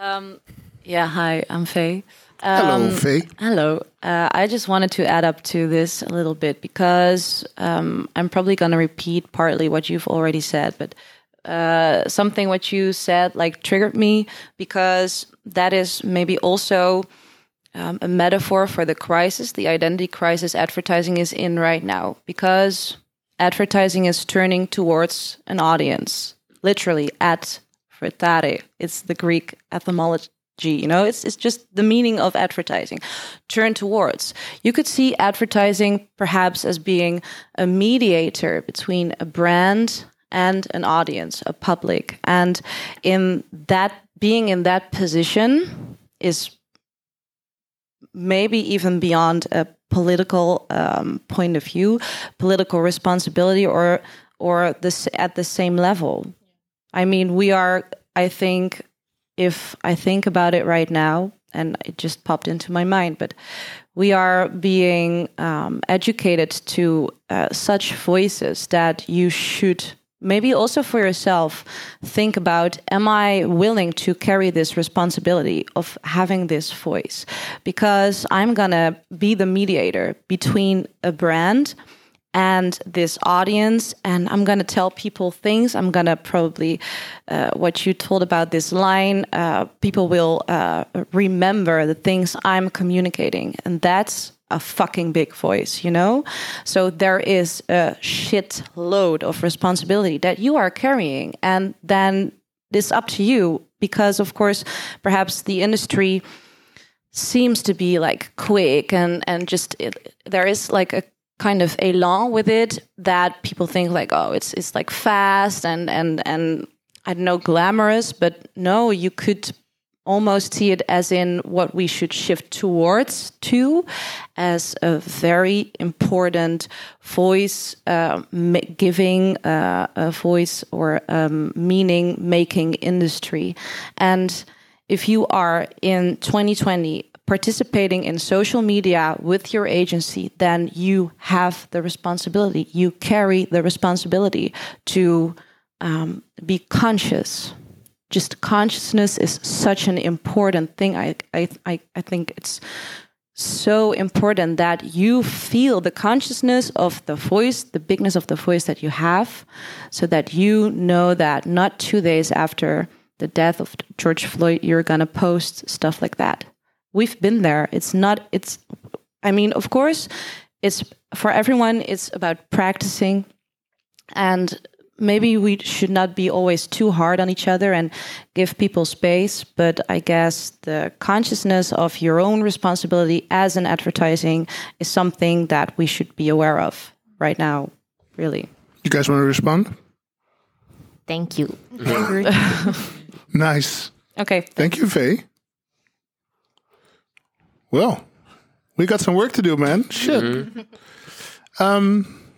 Um, yeah, hi, I'm Faye. Hello, Um, Faye. Hello. Uh, I just wanted to add up to this a little bit because um, I'm probably going to repeat partly what you've already said, but uh, something what you said like triggered me because that is maybe also um, a metaphor for the crisis, the identity crisis advertising is in right now because advertising is turning towards an audience, literally at fretare. It's the Greek etymology. You know, it's it's just the meaning of advertising. Turn towards. You could see advertising perhaps as being a mediator between a brand and an audience, a public. And in that being in that position is maybe even beyond a political um, point of view, political responsibility, or or this at the same level. I mean, we are. I think if I think about it right now, and it just popped into my mind, but we are being um, educated to uh, such voices that you should maybe also for yourself think about am i willing to carry this responsibility of having this voice? Because i'm going to be the mediator between a brand and this audience and i'm going to tell people things i'm going to probably uh, what you told about this line uh, people will uh, remember the things i'm communicating and that's a fucking big voice, you know? So there is a shit load of responsibility that you are carrying. And then it's up to you because, of course, perhaps the industry seems to be like quick and, and just it, there is like a kind of elan with it that people think like, oh, it's, it's like fast and, and, and I don't know, glamorous, but no, you could almost see it as in what we should shift towards to as a very important voice uh, giving uh, a voice or um, meaning making industry. And if you are in 2020 participating in social media with your agency then you have the responsibility you carry the responsibility to um, be conscious just consciousness is such an important thing. I, I, I, I think it's so important that you feel the consciousness of the voice, the bigness of the voice that you have, so that you know that not two days after the death of George Floyd, you're going to post stuff like that. We've been there. It's not, it's, I mean, of course, it's for everyone, it's about practicing and maybe we should not be always too hard on each other and give people space but i guess the consciousness of your own responsibility as an advertising is something that we should be aware of right now really You guys want to respond? Thank you. Nice. okay Thank you, Faye. Well, we got some work to do, man. Shit. Um,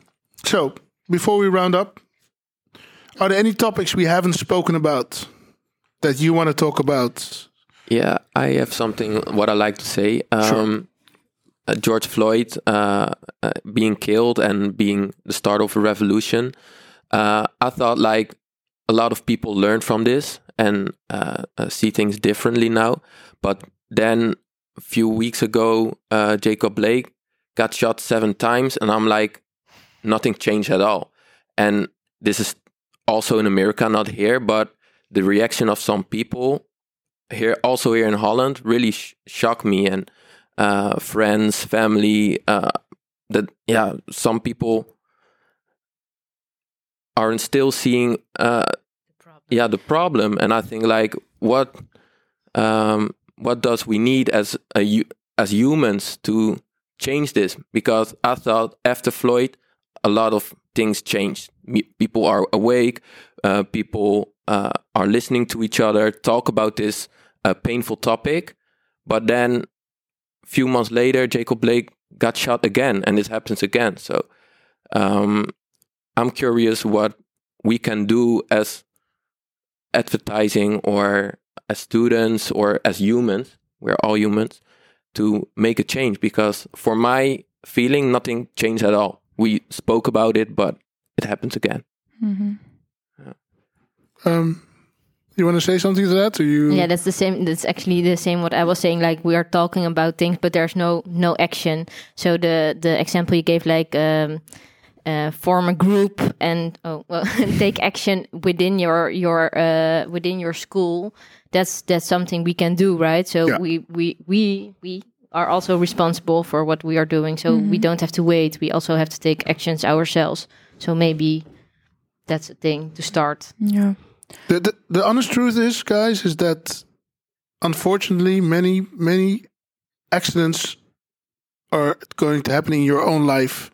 so before we round up, are there any topics we haven't spoken about that you want to talk about? Yeah, I have something what I like to say. Um, uh, George Floyd uh, uh, being killed and being the start of a revolution. Uh, I thought like a lot of people learn from this and uh, uh, see things differently now. But then a few weeks ago, uh, Jacob Blake got shot seven times, and I'm like, nothing changed at all. And this is also in America, not here, but the reaction of some people here, also here in Holland, really sh- shocked me. And uh, friends, family, uh, that yeah, some people aren't still seeing uh, yeah the problem and i think like what um what does we need as a as humans to change this? Because i thought after floyd a lot of things changed. People are awake uh, people uh, are listening to each other talk about this uh, painful topic. But then a few months later jacob blake got shot again and this happens again. So um, i'm curious what we can do as advertising or as students or as humans we're all humans to make a change because for my feeling nothing changed at all we spoke about it but it happens again hmm Um, you want to say something to that? Or you? Yeah, that's the same. That's actually the same. What I was saying, like we are talking about things, but there's no no action. So the the example you gave, like um, uh, form a group and oh well, take action within your your uh, within your school. That's that's something we can do, right? So Yeah. we we we we are also responsible for what we are doing. So we mm-hmm. don't have to wait. We also have to take actions ourselves. So maybe that's a thing to start. Yeah. The, the the honest truth is, guys, is that unfortunately many many accidents are going to happen in your own life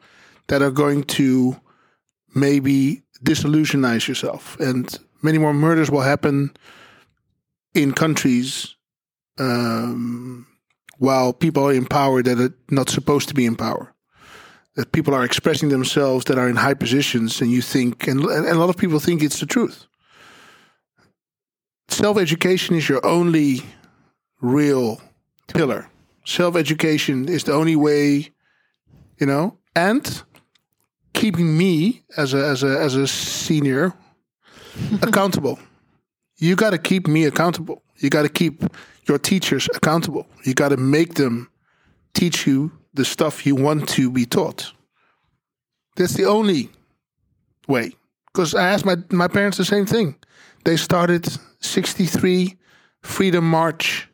that are going to maybe disillusionize yourself, and many more murders will happen in countries um, while people are in power that are not supposed to be in power. That people are expressing themselves that are in high positions, and you think, and, and a lot of people think it's the truth self education is your only real pillar. Self education is the only way, you know, and keeping me as a as a as a senior accountable. You got to keep me accountable. You got to keep your teachers accountable. You got to make them teach you the stuff you want to be taught. That's the only way. Because I asked my, my parents the same thing. They started 63 Freedom March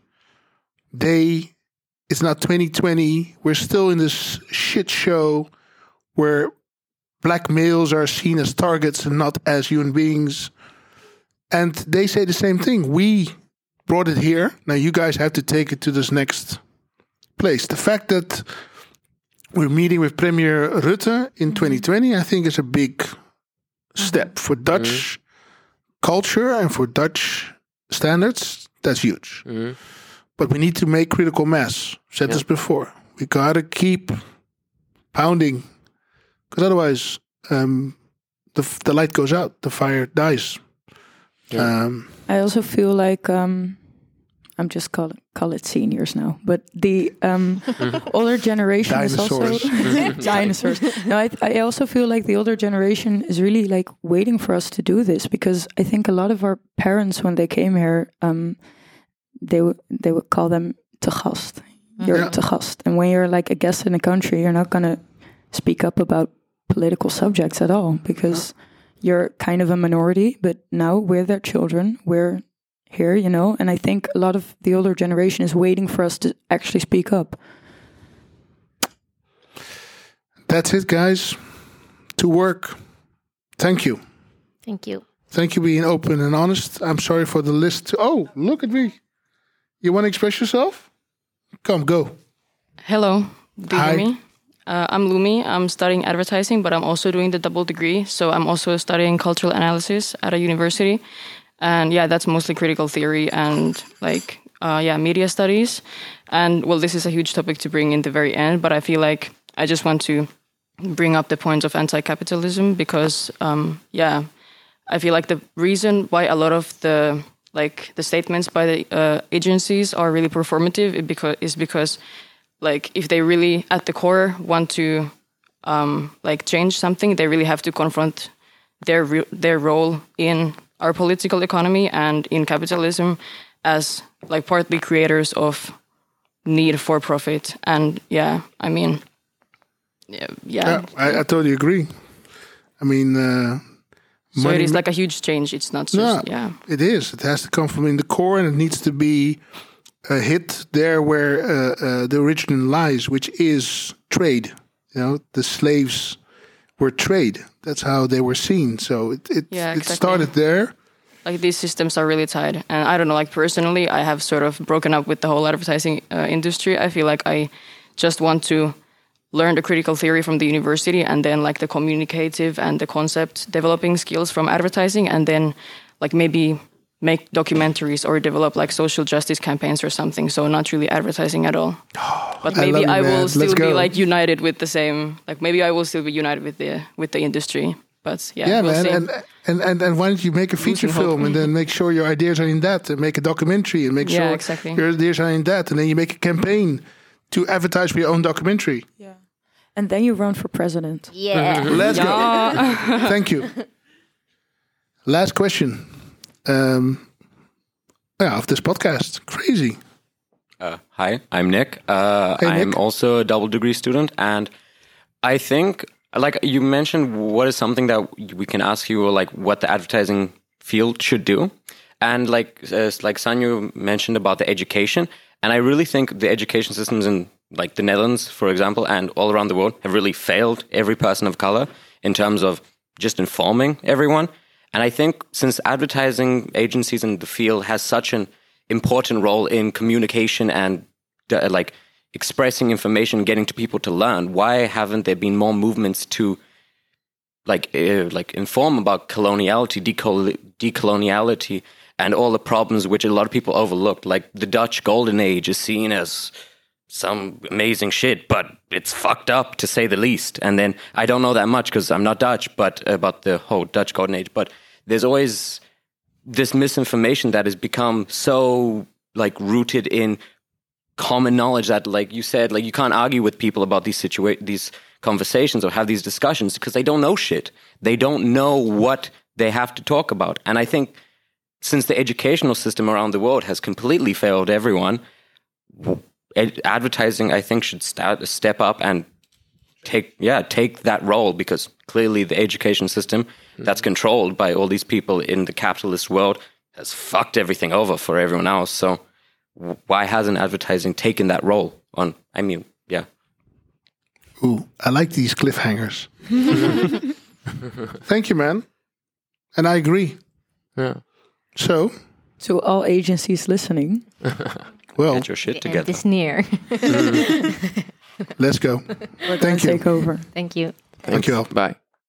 Day. It's not 2020. We're still in this shit show where black males are seen as targets and not as human beings. And they say the same thing. We brought it here. Now you guys have to take it to this next place. The fact that we're meeting with Premier Rutte in 2020, I think is a big step for Dutch culture and for Dutch standards. That's huge. Mhm. But we need to make critical mass. Said this before. We gotta keep pounding, because otherwise, um, the the light goes out, the fire dies. Um, I also feel like um, I'm just call it, call it seniors now, but the um, older generation is also dinosaurs. No, I, I also feel like the older generation is really like waiting for us to do this because I think a lot of our parents when they came here, um, they would they would call them te gast. You're Yeah. te gast, and when you're like a guest in a country, you're not gonna speak up about political subjects at all because you're kind of a minority. But now we're their children. We're here, you know, and I think a lot of the older generation is waiting for us to actually speak up. that's it, guys. To work. Thank you. Thank you. Thank you being open and honest. I'm sorry for the list. Oh, look at me. You want to express yourself? Come, go. Hello, do you Hi. hear me? Uh, I'm Lumi. I'm studying advertising, but I'm also doing the double degree. So I'm also studying cultural analysis at a university, and yeah, that's mostly critical theory and like uh, yeah, media studies. And well, this is a huge topic to bring in the very end, but I feel like I just want to bring up the points of anti-capitalism because um, yeah, I feel like the reason why a lot of the like the statements by the uh, agencies are really performative is because is because like if they really at the core want to um, like change something, they really have to confront their re- their role in our political economy and in capitalism as like partly creators of need for profit. And yeah, I mean, yeah, yeah. I, I totally agree. I mean, uh, so it is like a huge change. It's not No, just yeah. it is. It has to come from in the core, and it needs to be a hit there where uh, uh, the origin lies, which is trade. You know, the slaves were trade. That's how they were seen. So it it, Yeah, it started there, like these systems are really tied and i don't know like personally i have sort of broken up with the whole advertising uh, industry i feel like i just want to learn the critical theory from the university and then like the communicative and the concept developing skills from advertising and then like maybe make documentaries or develop like social justice campaigns or something so not really advertising at all but maybe love i, it, man. will Let's still be like united with the same like maybe i will still be united with the with the industry but yeah, Yeah, we'll man. see. And, and and and why don't you make a feature Losing hope. film and then make sure your ideas are in that, and make a documentary and make Yeah, sure exactly. your ideas are in that, and then you make a campaign to advertise for your own documentary. Yeah. And then you run for president. Yeah. Let's go. Thank you. Last question. Um, yeah, of this podcast. Crazy. Uh, hi, I'm Nick. Uh, Hey, I'm Nick. also a double degree student, and I think, like you mentioned, what is something that we can ask you, like what the advertising field should do, and like uh, like Sanyu mentioned about the education, and I really think the education systems in like the Netherlands, for example, and all around the world have really failed every person of color in terms of just informing everyone. And I think since advertising agencies in the field has such an important role in communication and uh, like expressing information, getting to people to learn, why haven't there been more movements to like uh, like inform about coloniality, decol- decoloniality, and all the problems which a lot of people overlooked? Like the Dutch Golden Age is seen as some amazing shit, but it's fucked up to say the least. And then I don't know that much because I'm not Dutch, but about the whole Dutch Golden Age. But there's always this misinformation that has become so like rooted in common knowledge that, like you said, like you can't argue with people about these situa- these conversations or have these discussions because they don't know shit. They don't know what they have to talk about. And I think since the educational system around the world has completely failed everyone, advertising, I think, should start step up and take yeah take that role because clearly the education system that's mm-hmm. controlled by all these people in the capitalist world has fucked everything over for everyone else. So why hasn't advertising taken that role on? I mean, yeah. Ooh, I like these cliffhangers. Thank you, man. And I agree. Yeah. So, To all agencies listening, well, Get your shit together. this near. let's go. we're Thank you. take over. Thank you. Thank you all. Bye.